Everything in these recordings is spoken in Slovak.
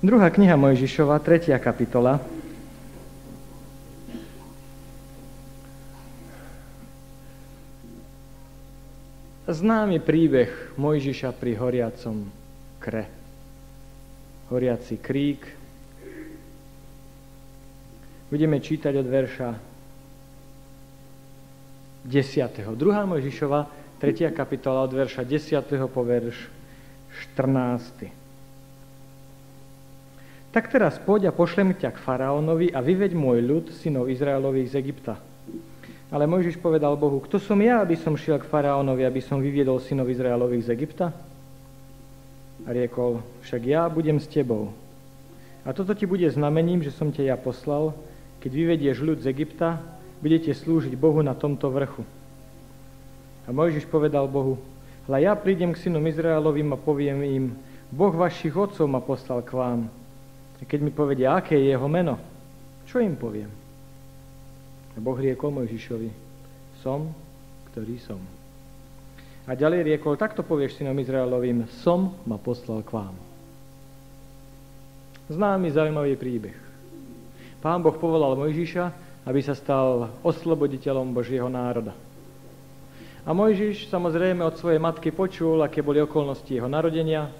Druhá kniha Mojžišova, tretia kapitola. Známy príbeh Mojžiša pri horiacom kre. Horiaci krík. Budeme čítať od verša 10. Druhá Mojžišova, tretia kapitola od verša 10. po verš 14. Tak teraz poď a pošlem ťa k faraónovi a vyveď môj ľud, synov Izraelových z Egypta. Ale Mojžiš povedal Bohu, kto som ja, aby som šiel k faraónovi, aby som vyviedol synov Izraelových z Egypta? A riekol, však ja budem s tebou. A toto ti bude znamením, že som ťa ja poslal, keď vyvedieš ľud z Egypta, budete slúžiť Bohu na tomto vrchu. A Mojžiš povedal Bohu, hľa ja prídem k synom Izraelovým a poviem im, Boh vašich otcov ma poslal k vám, keď mi povedia, aké je jeho meno, čo im poviem? Boh riekol Mojžišovi, som, ktorý som. A ďalej riekol, takto povieš synom Izraelovým, som ma poslal k vám. Známy zaujímavý príbeh. Pán Boh povolal Mojžiša, aby sa stal osloboditeľom Božieho národa. A Mojžiš samozrejme od svojej matky počul, aké boli okolnosti jeho narodenia,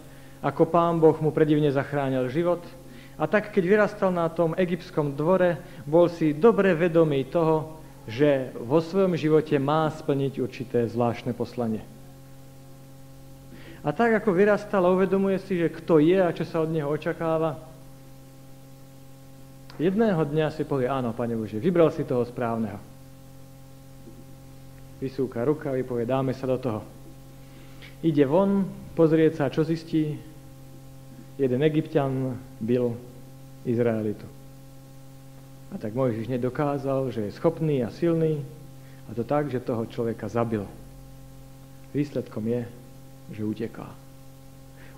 ako pán Boh mu predivne zachránil život – a tak, keď vyrastal na tom egyptskom dvore, bol si dobre vedomý toho, že vo svojom živote má splniť určité zvláštne poslanie. A tak, ako vyrastal uvedomuje si, že kto je a čo sa od neho očakáva, jedného dňa si povie, áno, Pane Bože, vybral si toho správneho. Vysúka ruka a povie, dáme sa do toho. Ide von, pozrieť sa, čo zistí. Jeden egyptian byl Izraelitu. A tak Mojžiš nedokázal, že je schopný a silný, a to tak, že toho človeka zabil. Výsledkom je, že uteká.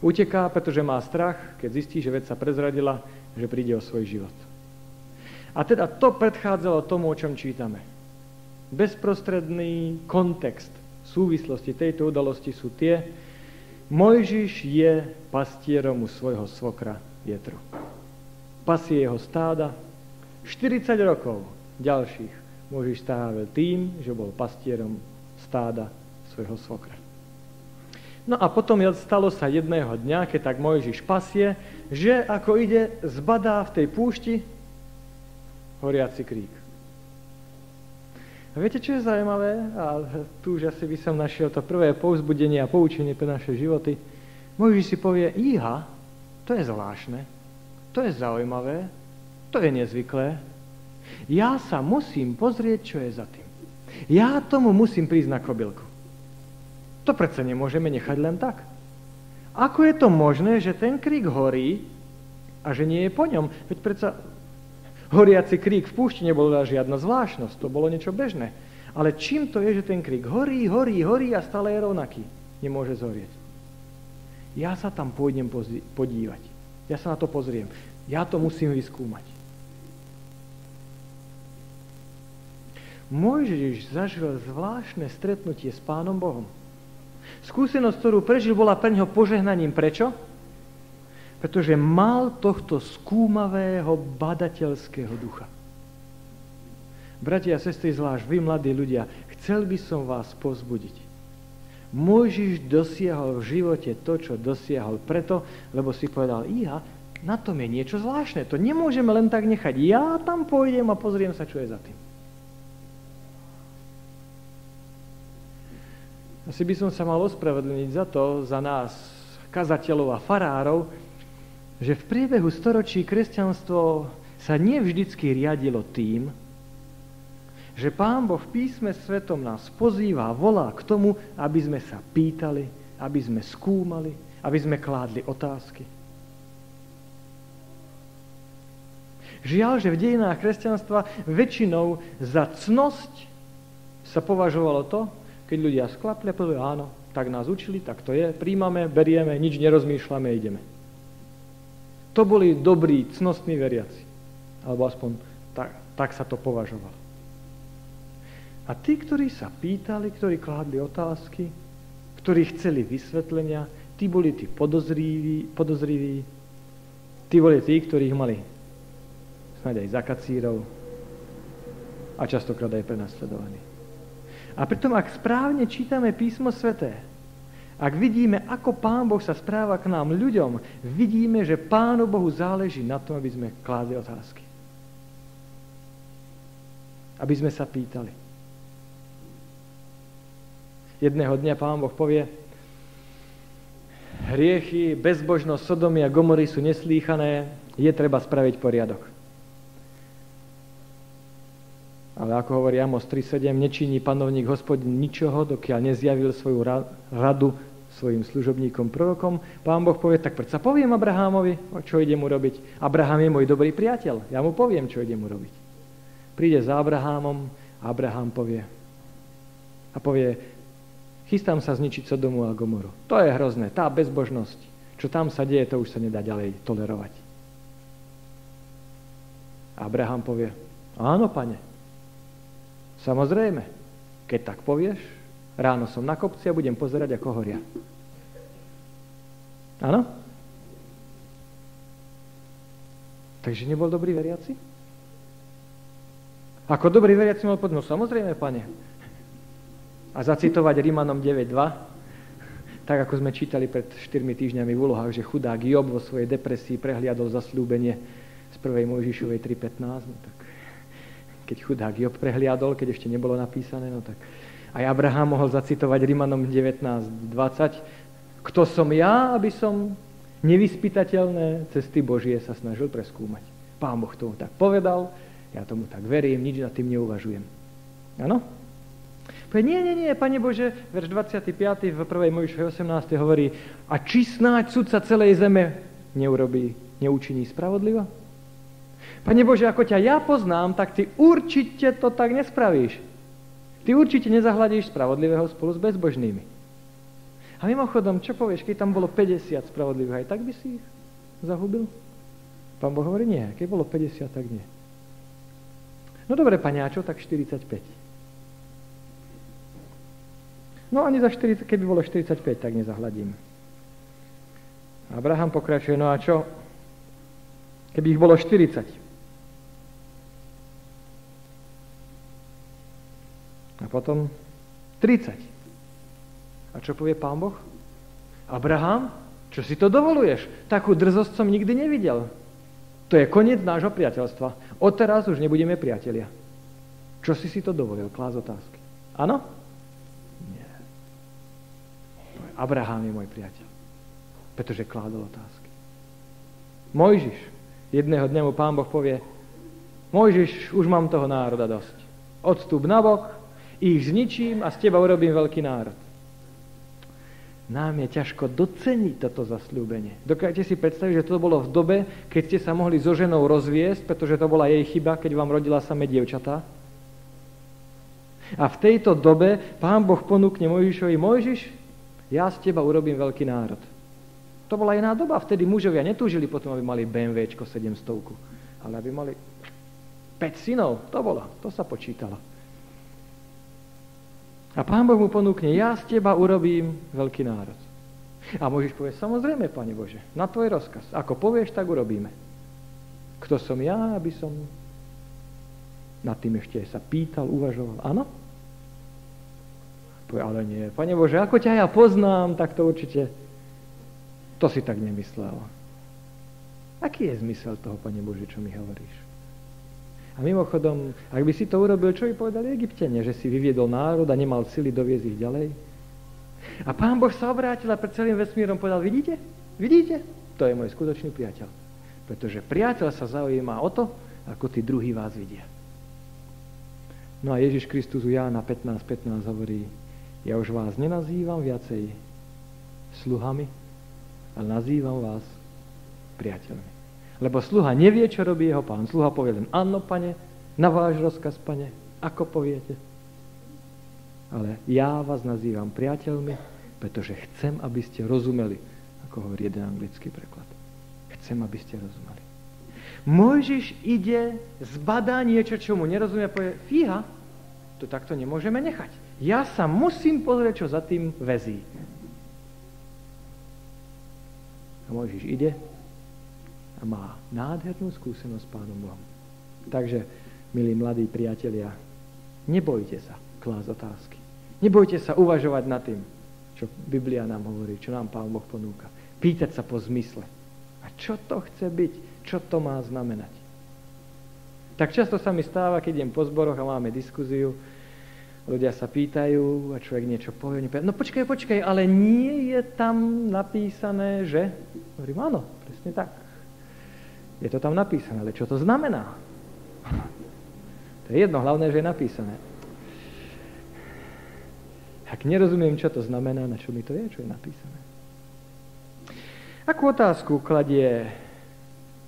Uteká, pretože má strach, keď zistí, že vec sa prezradila, že príde o svoj život. A teda to predchádzalo tomu, o čom čítame. Bezprostredný kontext súvislosti tejto udalosti sú tie, Mojžiš je pastierom u svojho svokra Jetru pasie jeho stáda. 40 rokov ďalších Možiš strávil tým, že bol pastierom stáda svojho svokra. No a potom stalo sa jedného dňa, keď tak Mojžiš pasie, že ako ide, zbadá v tej púšti horiaci krík. A viete, čo je zaujímavé? A tu už asi by som našiel to prvé povzbudenie a poučenie pre naše životy. Mojžiš si povie, íha, to je zvláštne. To je zaujímavé, to je nezvyklé. Ja sa musím pozrieť, čo je za tým. Ja tomu musím prísť na kobylku. To predsa nemôžeme nechať len tak. Ako je to možné, že ten krík horí a že nie je po ňom? Veď predsa horiaci krík v púšti nebola žiadna zvláštnosť, to bolo niečo bežné. Ale čím to je, že ten krík horí, horí, horí a stále je rovnaký? Nemôže zhorieť. Ja sa tam pôjdem podívať. Ja sa na to pozriem. Ja to musím vyskúmať. Mojžiš zažil zvláštne stretnutie s Pánom Bohom. Skúsenosť, ktorú prežil, bola pre neho požehnaním. Prečo? Pretože mal tohto skúmavého badateľského ducha. Bratia a sestry, zvlášť vy, mladí ľudia, chcel by som vás pozbudiť. Mojžiš dosiahol v živote to, čo dosiahol preto, lebo si povedal, ja, na tom je niečo zvláštne. To nemôžeme len tak nechať. Ja tam pôjdem a pozriem sa, čo je za tým. Asi by som sa mal ospravedlniť za to, za nás, kazateľov a farárov, že v priebehu storočí kresťanstvo sa nevždycky riadilo tým, že Pán Boh v písme svetom nás pozýva a volá k tomu, aby sme sa pýtali, aby sme skúmali, aby sme kládli otázky. Žiaľ, že v dejinách kresťanstva väčšinou za cnosť sa považovalo to, keď ľudia sklapli a povedali, áno, tak nás učili, tak to je, príjmame, berieme, nič nerozmýšľame, ideme. To boli dobrí, cnostní veriaci. Alebo aspoň tak, tak sa to považovalo. A tí, ktorí sa pýtali, ktorí kládli otázky, ktorí chceli vysvetlenia, tí boli tí podozriví, podozriví Tí boli tí, ktorých mali snáď aj za kacírov a častokrát aj prenasledovaní. A pritom, ak správne čítame písmo sveté, ak vidíme, ako Pán Boh sa správa k nám ľuďom, vidíme, že Pánu Bohu záleží na tom, aby sme kládli otázky. Aby sme sa pýtali. Jedného dňa Pán Boh povie, hriechy, bezbožnosť Sodomy a Gomory sú neslýchané, je treba spraviť poriadok. Ale ako hovorí Amos 3.7, nečiní panovník hospodin ničoho, dokiaľ nezjavil svoju radu svojim služobníkom, prorokom. Pán Boh povie, tak predsa poviem Abrahámovi, čo ide mu robiť. Abraham je môj dobrý priateľ, ja mu poviem, čo ide mu robiť. Príde za Abrahámom Abraham povie. A povie, Chystám sa zničiť Sodomu a Gomoru. To je hrozné. Tá bezbožnosť, čo tam sa deje, to už sa nedá ďalej tolerovať. Abraham povie, áno, pane, samozrejme, keď tak povieš, ráno som na kopci a budem pozerať, ako horia. Áno? Takže nebol dobrý veriaci? Ako dobrý veriaci mal povedať, no samozrejme, pane, a zacitovať Rímanom 9.2, tak ako sme čítali pred 4 týždňami v úlohách, že chudák Job vo svojej depresii prehliadol zaslúbenie z 1. Mojžišovej 3.15, no tak keď chudák Job prehliadol, keď ešte nebolo napísané, no tak aj Abraham mohol zacitovať Rímanom 19.20, kto som ja, aby som nevyspytateľné cesty Božie sa snažil preskúmať. Pán Boh tomu tak povedal, ja tomu tak verím, nič nad tým neuvažujem. Áno? Povie, nie, nie, nie, Pane Bože, verš 25. v 1. Mojžišovej 18. hovorí, a či snáď sudca celej zeme neurobí, neučiní spravodlivo? Pane Bože, ako ťa ja poznám, tak ty určite to tak nespravíš. Ty určite nezahľadíš spravodlivého spolu s bezbožnými. A mimochodom, čo povieš, keď tam bolo 50 spravodlivých, aj tak by si ich zahubil? Pán Boh hovorí, nie, keď bolo 50, tak nie. No dobre, paňáčo, tak 45. No ani za 40, keby bolo 45, tak nezahľadím. Abraham pokračuje, no a čo? Keby ich bolo 40. A potom 30. A čo povie pán Boh? Abraham, čo si to dovoluješ? Takú drzosť som nikdy nevidel. To je koniec nášho priateľstva. Odteraz už nebudeme priatelia. Čo si si to dovolil? Klás otázky. Áno? Abraham je môj priateľ. Pretože kládol otázky. Mojžiš, jedného dňa mu pán Boh povie, Mojžiš, už mám toho národa dosť. Odstup na bok, ich zničím a z teba urobím veľký národ. Nám je ťažko doceniť toto zasľúbenie. Dokážete si predstaviť, že to bolo v dobe, keď ste sa mohli so ženou rozviesť, pretože to bola jej chyba, keď vám rodila samé dievčatá? A v tejto dobe pán Boh ponúkne Mojžišovi, Mojžiš, ja z teba urobím veľký národ. To bola iná doba, vtedy mužovia netúžili potom, aby mali BMW 700, ale aby mali 5 synov, to bolo, to sa počítalo. A pán Boh mu ponúkne, ja z teba urobím veľký národ. A Možiš povie, samozrejme, Pane Bože, na tvoj rozkaz. Ako povieš, tak urobíme. Kto som ja, aby som nad tým ešte sa pýtal, uvažoval. Áno? Ale nie. Pane Bože, ako ťa ja poznám, tak to určite... To si tak nemyslel. Aký je zmysel toho, Pane Bože, čo mi hovoríš? A mimochodom, ak by si to urobil, čo by povedali Egyptene, že si vyviedol národ a nemal sily doviezť ich ďalej? A pán Boh sa obrátil a pred celým vesmírom povedal, vidíte? Vidíte? To je môj skutočný priateľ. Pretože priateľ sa zaujíma o to, ako tí druhí vás vidia. No a Ježiš Kristus u Jána 15.15 15 hovorí, ja už vás nenazývam viacej sluhami, ale nazývam vás priateľmi. Lebo sluha nevie, čo robí jeho pán. Sluha povie len, áno, pane, na váš rozkaz, pane, ako poviete. Ale ja vás nazývam priateľmi, pretože chcem, aby ste rozumeli, ako hovorí jeden anglický preklad. Chcem, aby ste rozumeli. Mojžiš ide, zbadá niečo, čo mu nerozumie povie, fíha, to takto nemôžeme nechať. Ja sa musím pozrieť, čo za tým vezí. A Mojžiš ide a má nádhernú skúsenosť s Pánom Bohom. Takže, milí mladí priatelia, nebojte sa klásť otázky. Nebojte sa uvažovať nad tým, čo Biblia nám hovorí, čo nám Pán Boh ponúka. Pýtať sa po zmysle. A čo to chce byť? Čo to má znamenať? Tak často sa mi stáva, keď idem po zboroch a máme diskuziu, ľudia sa pýtajú a človek niečo povie, povie, no počkaj, počkaj, ale nie je tam napísané, že? Hovorím, áno, presne tak. Je to tam napísané, ale čo to znamená? To je jedno, hlavné, že je napísané. Ak nerozumiem, čo to znamená, na čo mi to je, čo je napísané. Akú otázku kladie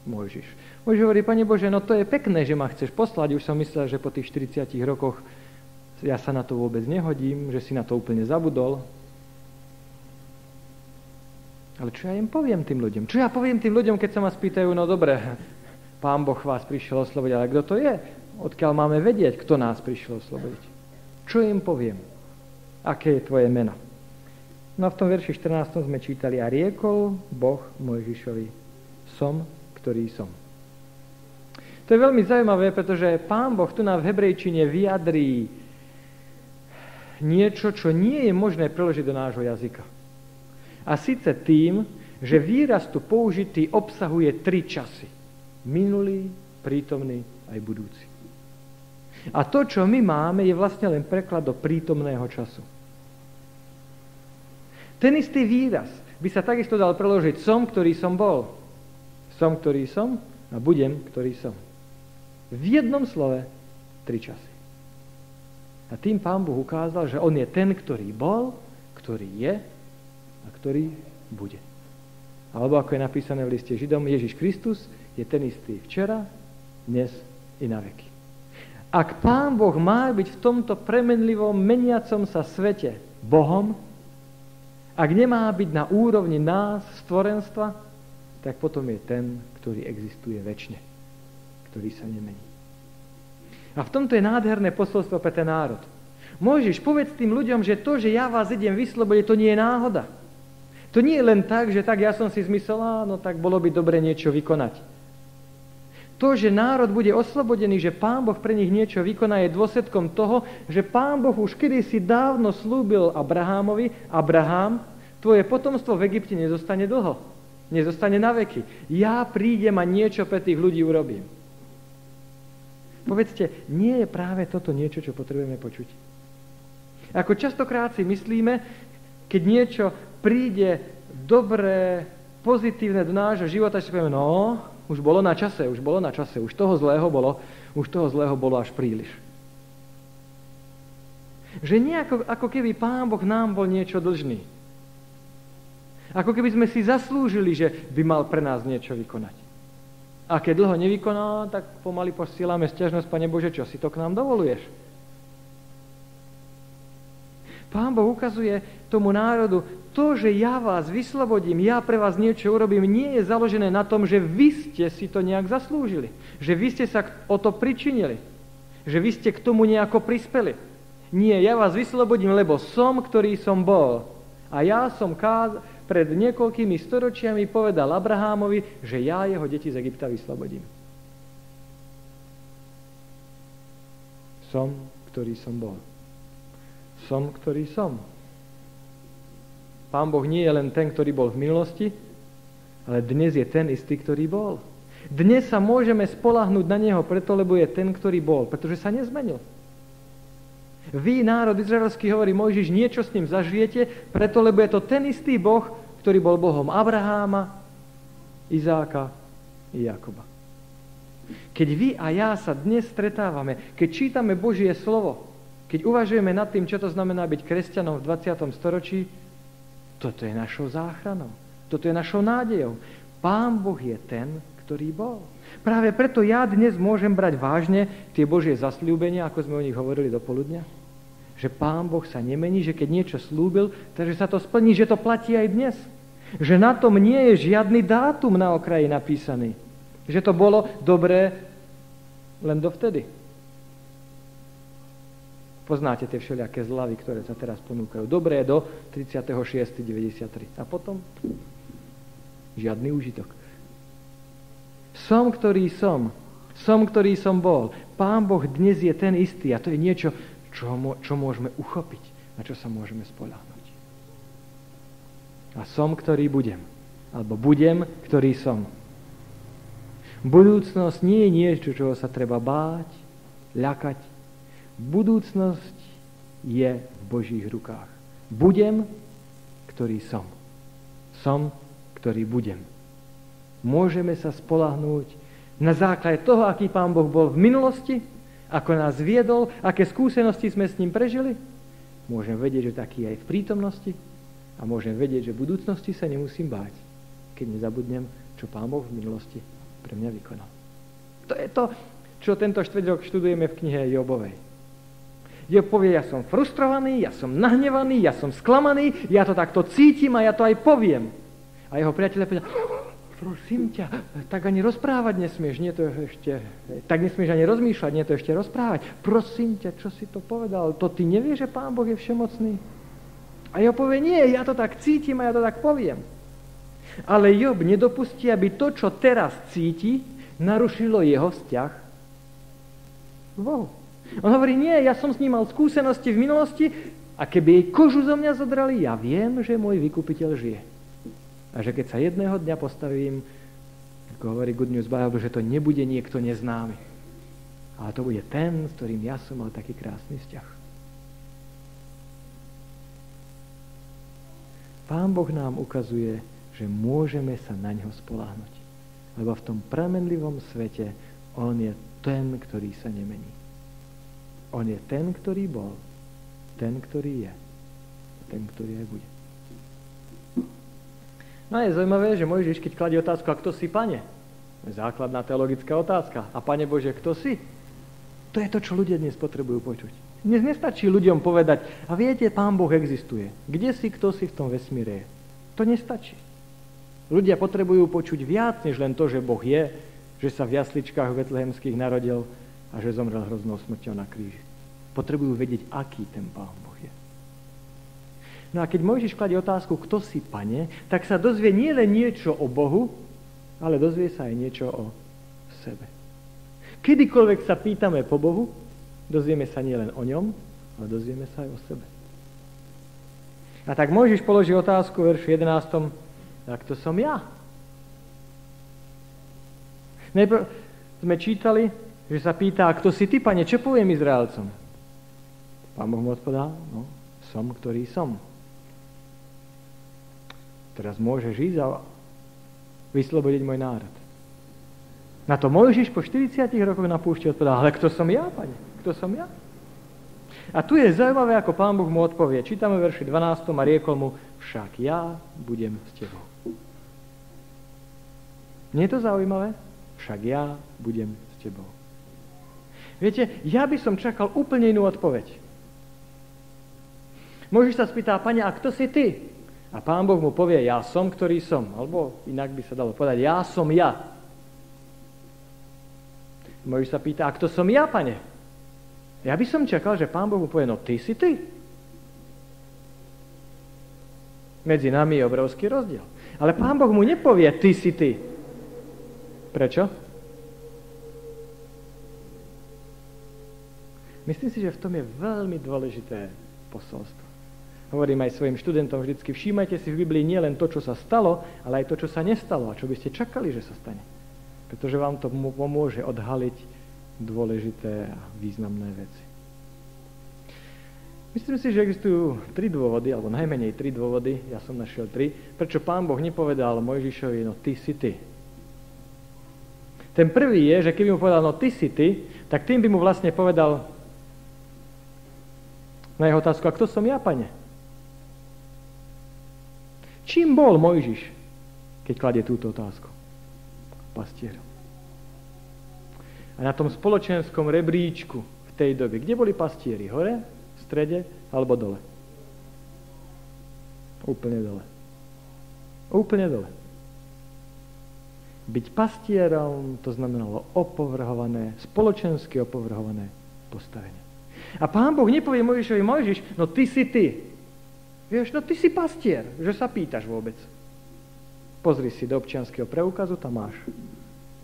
Mojžiš? Mojžiš hovorí, Pane Bože, no to je pekné, že ma chceš poslať. Už som myslel, že po tých 40 rokoch ja sa na to vôbec nehodím, že si na to úplne zabudol. Ale čo ja im poviem tým ľuďom? Čo ja poviem tým ľuďom, keď sa ma spýtajú, no dobre, pán Boh vás prišiel oslobodiť, ale kto to je? Odkiaľ máme vedieť, kto nás prišiel oslobodiť? Čo im poviem? aké je tvoje meno. No a v tom verši 14 sme čítali a riekol Boh Mojžišovi, som, ktorý som. To je veľmi zaujímavé, pretože Pán Boh tu nám v hebrejčine vyjadrí niečo, čo nie je možné preložiť do nášho jazyka. A síce tým, že výraz tu použitý obsahuje tri časy. Minulý, prítomný aj budúci. A to, čo my máme, je vlastne len preklad do prítomného času. Ten istý výraz by sa takisto dal preložiť som, ktorý som bol. Som, ktorý som a budem, ktorý som. V jednom slove tri časy. A tým pán Boh ukázal, že on je ten, ktorý bol, ktorý je a ktorý bude. Alebo ako je napísané v liste Židom, Ježiš Kristus je ten istý včera, dnes i na veky. Ak pán Boh má byť v tomto premenlivom, meniacom sa svete Bohom, ak nemá byť na úrovni nás, stvorenstva, tak potom je ten, ktorý existuje väčšine, ktorý sa nemení. A v tomto je nádherné posolstvo pre ten národ. Môžeš povedz tým ľuďom, že to, že ja vás idem vyslobodiť, to nie je náhoda. To nie je len tak, že tak ja som si zmyslel, no tak bolo by dobre niečo vykonať. To, že národ bude oslobodený, že Pán Boh pre nich niečo vykoná, je dôsledkom toho, že Pán Boh už kedysi dávno slúbil Abrahámovi, Abrahám, tvoje potomstvo v Egypte nezostane dlho. Nezostane na veky. Ja prídem a niečo pre tých ľudí urobím. Povedzte, nie je práve toto niečo, čo potrebujeme počuť? Ako častokrát si myslíme, keď niečo príde dobré, pozitívne do nášho života, si povieme, no, už bolo na čase, už bolo na čase, už toho zlého bolo, už toho zlého bolo až príliš. Že nejako, ako keby Pán Boh nám bol niečo dlžný. Ako keby sme si zaslúžili, že by mal pre nás niečo vykonať. A keď dlho nevykoná, tak pomaly posielame stiažnosť, Pane Bože, čo si to k nám dovoluješ? Pán Boh ukazuje tomu národu, to, že ja vás vyslobodím, ja pre vás niečo urobím, nie je založené na tom, že vy ste si to nejak zaslúžili. Že vy ste sa o to pričinili. Že vy ste k tomu nejako prispeli. Nie, ja vás vyslobodím, lebo som, ktorý som bol. A ja som káz, pred niekoľkými storočiami povedal Abrahámovi, že ja jeho deti z Egypta vyslobodím. Som, ktorý som bol. Som, ktorý som. Pán Boh nie je len ten, ktorý bol v minulosti, ale dnes je ten istý, ktorý bol. Dnes sa môžeme spolahnúť na Neho preto, lebo je ten, ktorý bol, pretože sa nezmenil. Vy, národ izraelský, hovorí Mojžiš, niečo s ním zažijete, preto, lebo je to ten istý Boh, ktorý bol Bohom Abraháma, Izáka i Jakoba. Keď vy a ja sa dnes stretávame, keď čítame Božie slovo, keď uvažujeme nad tým, čo to znamená byť kresťanom v 20. storočí, toto je našou záchranou. Toto je našou nádejou. Pán Boh je ten, ktorý bol. Práve preto ja dnes môžem brať vážne tie Božie zasľúbenia, ako sme o nich hovorili do poludnia. Že Pán Boh sa nemení, že keď niečo slúbil, takže sa to splní, že to platí aj dnes. Že na tom nie je žiadny dátum na okraji napísaný. Že to bolo dobré len dovtedy. Poznáte tie všelijaké zlavy, ktoré sa teraz ponúkajú. Dobré do 36.93. A potom žiadny užitok. Som, ktorý som. Som, ktorý som bol. Pán Boh dnes je ten istý a to je niečo, čo, čo môžeme uchopiť, na čo sa môžeme spoľahnúť. A som, ktorý budem. Alebo budem, ktorý som. Budúcnosť nie je niečo, čoho sa treba báť, ľakať. Budúcnosť je v Božích rukách. Budem, ktorý som. Som, ktorý budem. Môžeme sa spolahnúť na základe toho, aký Pán Boh bol v minulosti, ako nás viedol, aké skúsenosti sme s ním prežili. Môžem vedieť, že taký aj v prítomnosti a môžem vedieť, že v budúcnosti sa nemusím báť, keď nezabudnem, čo Pán Boh v minulosti pre mňa vykonal. To je to, čo tento štvrť rok študujeme v knihe Jobovej. Job povie, ja som frustrovaný, ja som nahnevaný, ja som sklamaný, ja to takto cítim a ja to aj poviem. A jeho priateľe povedia, prosím ťa, tak ani rozprávať nesmieš, nie to ešte, tak nesmieš ani rozmýšľať, nie to ešte rozprávať. Prosím ťa, čo si to povedal? To ty nevieš, že Pán Boh je všemocný? A Job povie, nie, ja to tak cítim a ja to tak poviem. Ale Job nedopustí, aby to, čo teraz cíti, narušilo jeho vzťah Bohu. On hovorí, nie, ja som s ním mal skúsenosti v minulosti a keby jej kožu zo mňa zodrali, ja viem, že môj vykupiteľ žije. A že keď sa jedného dňa postavím, ako hovorí Good News Bible, že to nebude niekto neznámy. Ale to bude ten, s ktorým ja som mal taký krásny vzťah. Pán Boh nám ukazuje, že môžeme sa na ňo spoláhnuť. Lebo v tom premenlivom svete on je ten, ktorý sa nemení. On je ten, ktorý bol, ten, ktorý je, ten, ktorý aj bude. No a je zaujímavé, že Mojžiš, keď kladie otázku, a kto si, pane? Základná teologická otázka. A pane Bože, kto si? To je to, čo ľudia dnes potrebujú počuť. Dnes nestačí ľuďom povedať, a viete, Pán Boh existuje. Kde si, kto si v tom vesmíre je? To nestačí. Ľudia potrebujú počuť viac, než len to, že Boh je, že sa v jasličkách vetlehemských narodil a že zomrel hroznou smrťou na kríži. Potrebujú vedieť, aký ten Pán Boh. No a keď Mojžiš kladie otázku, kto si pane, tak sa dozvie nie len niečo o Bohu, ale dozvie sa aj niečo o sebe. Kedykoľvek sa pýtame po Bohu, dozvieme sa nielen o ňom, ale dozvieme sa aj o sebe. A tak Mojžiš položí otázku v veršu 11 tak to som ja. Najprv sme čítali, že sa pýta, kto si ty, pane, čo poviem Izraelcom? Pán Boh mu odpovedal, no, som, ktorý som. Teraz môžeš ísť a vyslobodiť môj národ. Na to Mojžiš po 40 rokoch na púšti odpovedal, ale kto som ja, pane? Kto som ja? A tu je zaujímavé, ako pán Boh mu odpovie. Čítame verši 12 a riekol mu, však ja budem s tebou. Nie je to zaujímavé? Však ja budem s tebou. Viete, ja by som čakal úplne inú odpoveď. Môžeš sa spýtať, pane, a kto si ty? A pán Boh mu povie, ja som, ktorý som. Alebo inak by sa dalo povedať, ja som ja. Môžeš sa pýtať, a kto som ja, pane? Ja by som čakal, že pán Boh mu povie, no ty si ty. Medzi nami je obrovský rozdiel. Ale pán Boh mu nepovie, ty si ty. Prečo? Myslím si, že v tom je veľmi dôležité posolstvo. Hovorím aj svojim študentom vždycky, všímajte si v Biblii nie len to, čo sa stalo, ale aj to, čo sa nestalo a čo by ste čakali, že sa stane. Pretože vám to pomôže odhaliť dôležité a významné veci. Myslím si, že existujú tri dôvody, alebo najmenej tri dôvody, ja som našiel tri, prečo pán Boh nepovedal Mojžišovi, no ty si ty, ten prvý je, že keby mu povedal, no ty si ty, tak tým by mu vlastne povedal na jeho otázku, a kto som ja, pane? Čím bol Mojžiš, keď kladie túto otázku? Pastierom. A na tom spoločenskom rebríčku v tej dobe, kde boli pastieri? Hore, v strede alebo dole? Úplne dole. Úplne dole. Byť pastierom to znamenalo opovrhované, spoločensky opovrhované postavenie. A pán Boh nepovie Mojžišovi, Mojžiš, no ty si ty. Vieš, no ty si pastier, že sa pýtaš vôbec. Pozri si do občianského preukazu, tam máš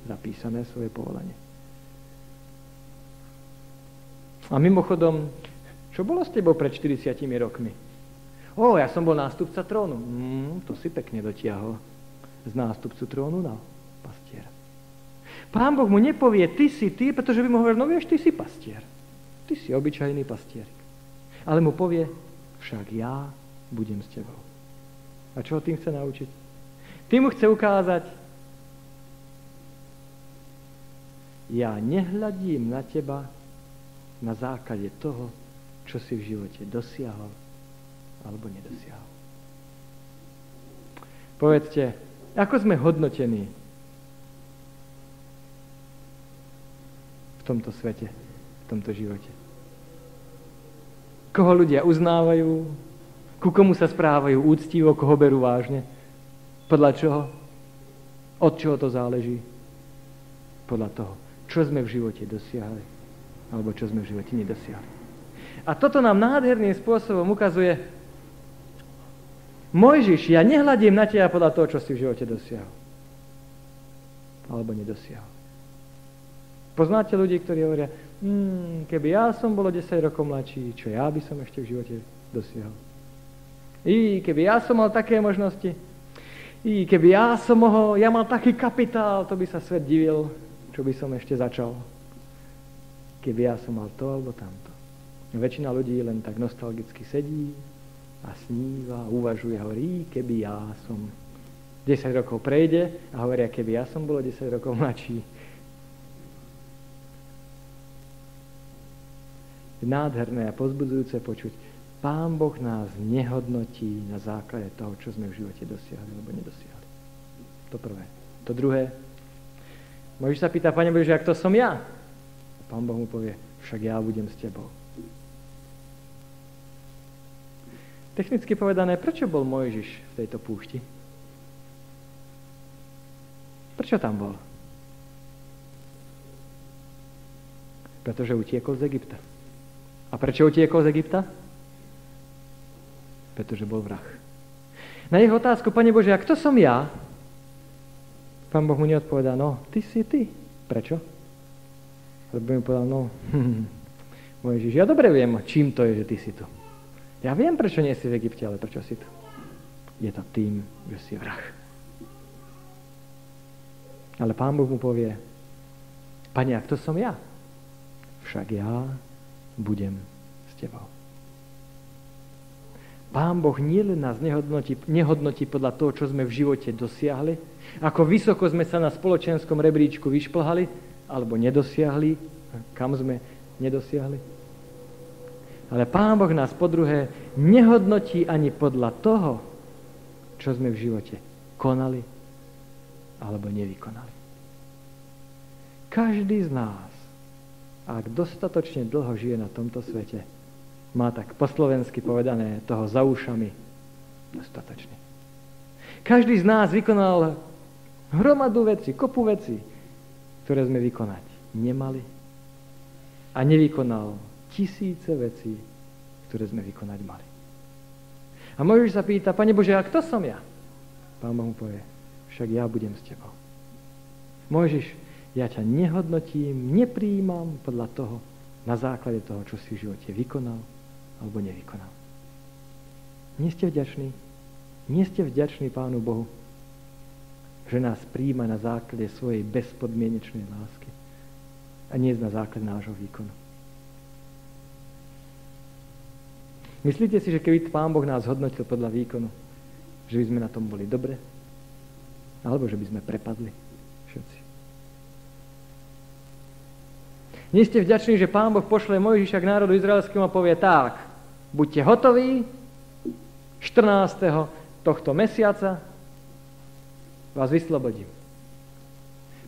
zapísané svoje povolanie. A mimochodom, čo bolo s tebou pred 40 rokmi? O, ja som bol nástupca trónu. Mm, to si pekne dotiahol. Z nástupcu trónu na pastiera. Pán Boh mu nepovie, ty si ty, pretože by mu hovoril, no vieš, ty si pastier. Ty si obyčajný pastierik. Ale mu povie, však ja budem s tebou. A čo ho tým chce naučiť? Tým mu chce ukázať, ja nehľadím na teba na základe toho, čo si v živote dosiahol alebo nedosiahol. Povedzte, ako sme hodnotení v tomto svete, v tomto živote? Koho ľudia uznávajú, ku komu sa správajú úctivo, koho berú vážne? Podľa čoho? Od čoho to záleží? Podľa toho, čo sme v živote dosiahli, alebo čo sme v živote nedosiahli. A toto nám nádherným spôsobom ukazuje, Mojžiš, ja nehľadím na teba podľa toho, čo si v živote dosiahol. Alebo nedosiahol. Poznáte ľudí, ktorí hovoria, hmm, keby ja som bolo 10 rokov mladší, čo ja by som ešte v živote dosiahol. I keby ja som mal také možnosti, i keby ja som mohol, ja mal taký kapitál, to by sa svet divil, čo by som ešte začal. Keby ja som mal to alebo tamto. Väčšina ľudí len tak nostalgicky sedí, a sníva, uvažuje, hovorí, keby ja som 10 rokov prejde a hovoria, keby ja som bolo 10 rokov mladší. Nádherné a pozbudzujúce počuť, Pán Boh nás nehodnotí na základe toho, čo sme v živote dosiahli alebo nedosiahli. To prvé. To druhé. Môžeš sa pýtať, Pane Bože, ak to som ja? A Pán Boh mu povie, však ja budem s tebou. Technicky povedané, prečo bol Mojžiš v tejto púšti? Prečo tam bol? Pretože utiekol z Egypta. A prečo utiekol z Egypta? Pretože bol vrah. Na jeho otázku, Pane Bože, a kto som ja? Pán Boh mu neodpovedá, no, ty si ty. Prečo? Lebo mi povedal, no, Mojžiš, ja dobre viem, čím to je, že ty si tu. Ja viem, prečo nie si v Egypte, ale prečo si tu? Je to tým, že si vrah. Ale pán Boh mu povie, Pane, ak to som ja, však ja budem s tebou. Pán Boh nielen nás nehodnotí, nehodnotí podľa toho, čo sme v živote dosiahli, ako vysoko sme sa na spoločenskom rebríčku vyšplhali, alebo nedosiahli, kam sme nedosiahli, ale Pán Boh nás po druhé nehodnotí ani podľa toho, čo sme v živote konali alebo nevykonali. Každý z nás, ak dostatočne dlho žije na tomto svete, má tak po slovensky povedané toho za ušami dostatočne. Každý z nás vykonal hromadu veci, kopu veci, ktoré sme vykonať nemali a nevykonal tisíce vecí, ktoré sme vykonať mali. A Mojžiš sa pýta, Pane Bože, a kto som ja? Pán Boh mu povie, však ja budem s tebou. Mojžiš, ja ťa nehodnotím, nepríjmam podľa toho, na základe toho, čo si v živote vykonal alebo nevykonal. Nie ste vďační? Nie ste vďační Pánu Bohu, že nás príjma na základe svojej bezpodmienečnej lásky a nie na základe nášho výkonu. Myslíte si, že keby Pán Boh nás hodnotil podľa výkonu, že by sme na tom boli dobre? Alebo že by sme prepadli všetci? Nie ste vďační, že Pán Boh pošle Mojžiša k národu izraelskému a povie tak, buďte hotoví, 14. tohto mesiaca vás vyslobodím.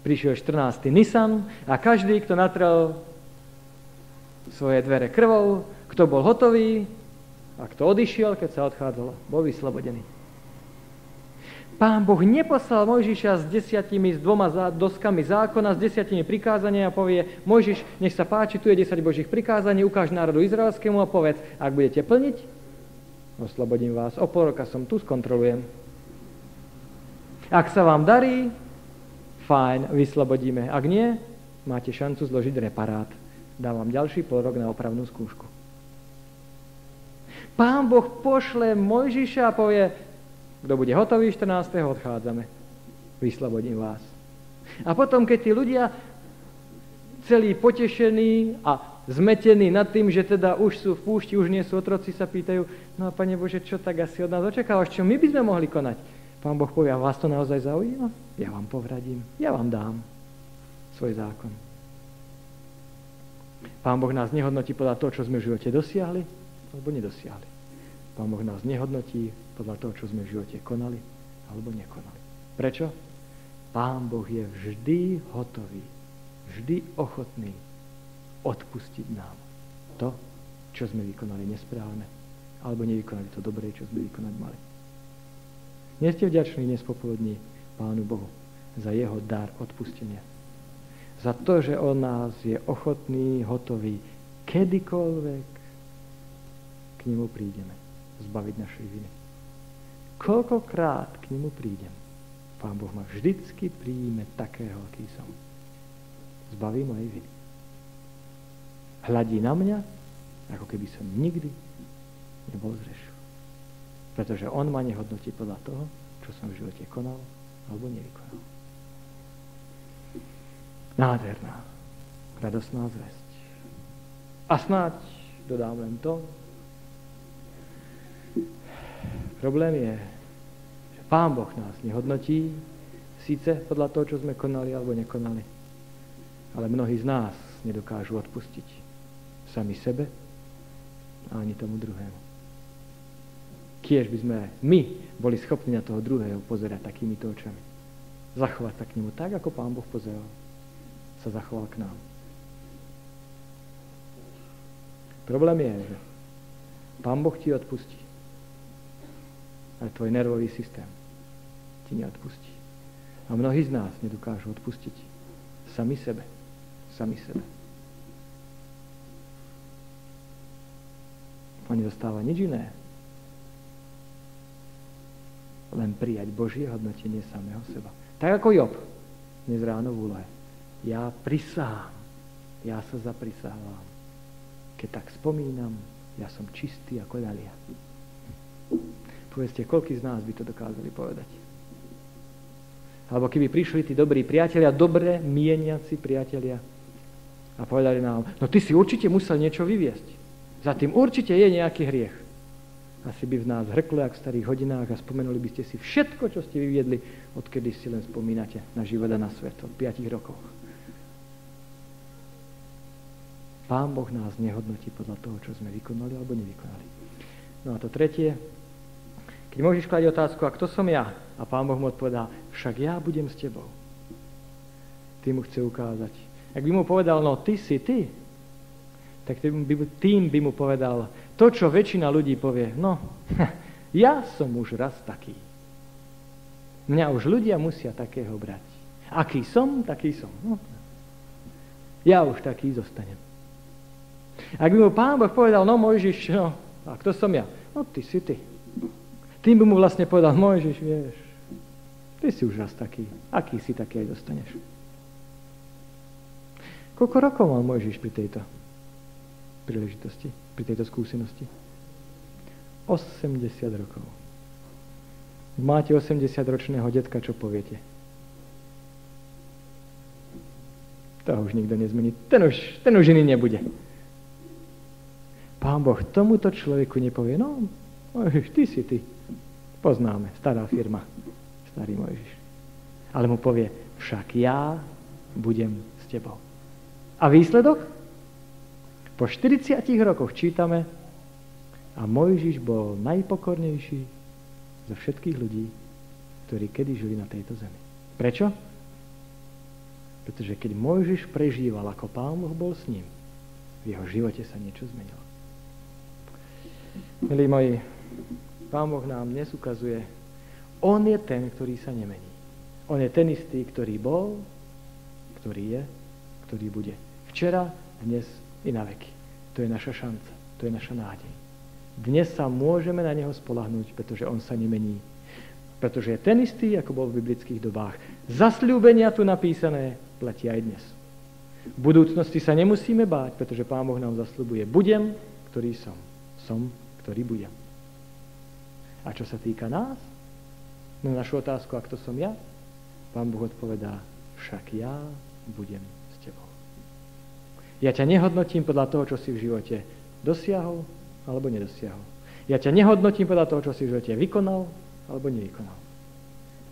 Prišiel 14. Nisan a každý, kto natrel svoje dvere krvou, kto bol hotový, a kto odišiel, keď sa odchádzalo, bol vyslobodený. Pán Boh neposlal Mojžiša s desiatimi, s dvoma doskami zákona, s desiatimi prikázania a povie, Mojžiš, nech sa páči, tu je 10 Božích prikázaní, ukáž národu izraelskému a povedz, ak budete plniť, oslobodím vás, o pol roka som tu, skontrolujem. Ak sa vám darí, fajn, vyslobodíme. Ak nie, máte šancu zložiť reparát. Dám vám ďalší pol rok na opravnú skúšku. Pán Boh pošle Mojžiša a povie, kto bude hotový 14. odchádzame. Vyslobodím vás. A potom, keď tí ľudia celí potešení a zmetení nad tým, že teda už sú v púšti, už nie sú otroci, sa pýtajú, no a Pane Bože, čo tak asi od nás očakávaš, čo my by sme mohli konať? Pán Boh povie, a vás to naozaj zaujíma? Ja vám povradím, ja vám dám svoj zákon. Pán Boh nás nehodnotí podľa toho, čo sme v živote dosiahli, alebo nedosiahli. Pán Boh nás nehodnotí podľa toho, čo sme v živote konali, alebo nekonali. Prečo? Pán Boh je vždy hotový, vždy ochotný odpustiť nám to, čo sme vykonali nesprávne, alebo nevykonali to dobré, čo sme vykonať mali. Nie ste vďační dnes popoludní Pánu Bohu za jeho dar odpustenia. Za to, že on nás je ochotný, hotový, kedykoľvek k nemu prídeme zbaviť našej viny. Koľkokrát k nemu prídem, Pán Boh ma vždycky príjme takého, aký som. Zbaví mojej viny. Hľadí na mňa, ako keby som nikdy nebol zrešil. Pretože on ma nehodnotí podľa toho, čo som v živote konal alebo nevykonal. Nádherná, radosná zväzť. A snáď dodám len to, problém je, že Pán Boh nás nehodnotí, síce podľa toho, čo sme konali alebo nekonali, ale mnohí z nás nedokážu odpustiť sami sebe a ani tomu druhému kiež by sme my boli schopní na toho druhého pozerať takýmito očami. Zachovať sa k nemu tak, ako Pán Boh pozeral. Sa zachoval k nám. Problém je, že Pán Boh ti odpustí. Ale tvoj nervový systém ti neodpustí. A mnohí z nás nedokážu odpustiť sami sebe. Sami sebe. Oni dostáva nič iné, len prijať Božie hodnotenie samého seba. Tak ako Job dnes ráno v úlohe. Ja prisahám, ja sa zaprisávam. Keď tak spomínam, ja som čistý ako dalia. Povedzte, koľký z nás by to dokázali povedať? Alebo keby prišli tí dobrí priatelia, dobre mieniaci priatelia a povedali nám, no ty si určite musel niečo vyviesť. Za tým určite je nejaký hriech asi by v nás hrklo, jak v starých hodinách a spomenuli by ste si všetko, čo ste vyviedli, odkedy si len spomínate na život a na svet, od 5 rokov. Pán Boh nás nehodnotí podľa toho, čo sme vykonali alebo nevykonali. No a to tretie, keď môžeš klať otázku, a kto som ja? A Pán Boh mu odpovedá, však ja budem s tebou. Ty mu chce ukázať. Ak by mu povedal, no ty si ty, tak tým by, tým by mu povedal, to, čo väčšina ľudí povie, no, ja som už raz taký. Mňa už ľudia musia takého brať. Aký som, taký som. No. Ja už taký zostanem. Ak by mu pán Boh povedal, no Mojžiš, no, a kto som ja? No ty si ty. Tým by mu vlastne povedal, Mojžiš, vieš, ty si už raz taký. Aký si, taký aj dostaneš. Koľko rokov mal Mojžiš pri tejto príležitosti? pri tejto skúsenosti? 80 rokov. Máte 80-ročného detka, čo poviete? To už nikto nezmení. Ten už, ten už iný nebude. Pán Boh tomuto človeku nepovie, no, ty si ty. Poznáme, stará firma, starý Mojžiš. Ale mu povie, však ja budem s tebou. A výsledok? Po 40 rokoch čítame a Mojžiš bol najpokornejší zo všetkých ľudí, ktorí kedy žili na tejto zemi. Prečo? Pretože keď Mojžiš prežíval, ako Pán Boh bol s ním, v jeho živote sa niečo zmenilo. Milí moji, Pán Boh nám dnes ukazuje, On je ten, ktorý sa nemení. On je ten istý, ktorý bol, ktorý je, ktorý bude. Včera, dnes i na veky. To je naša šanca, to je naša nádej. Dnes sa môžeme na Neho spolahnúť, pretože On sa nemení. Pretože je ten istý, ako bol v biblických dobách. Zasľúbenia tu napísané platia aj dnes. V budúcnosti sa nemusíme báť, pretože Pán Boh nám zasľubuje. Budem, ktorý som. Som, ktorý budem. A čo sa týka nás, na našu otázku, ak to som ja, Pán Boh odpovedá, však ja budem s tebou. Ja ťa nehodnotím podľa toho, čo si v živote dosiahol alebo nedosiahol. Ja ťa nehodnotím podľa toho, čo si v živote vykonal alebo nevykonal.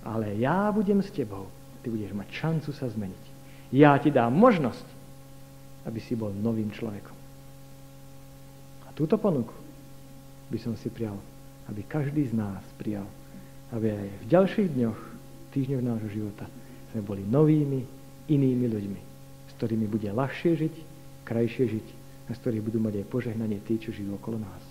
Ale ja budem s tebou. Ty budeš mať šancu sa zmeniť. Ja ti dám možnosť, aby si bol novým človekom. A túto ponuku by som si prijal, aby každý z nás prijal. Aby aj v ďalších dňoch, týždňoch nášho života sme boli novými, inými ľuďmi, s ktorými bude ľahšie žiť, krajšie žiť a z ktorých budú mať aj požehnanie tí, čo žijú okolo nás.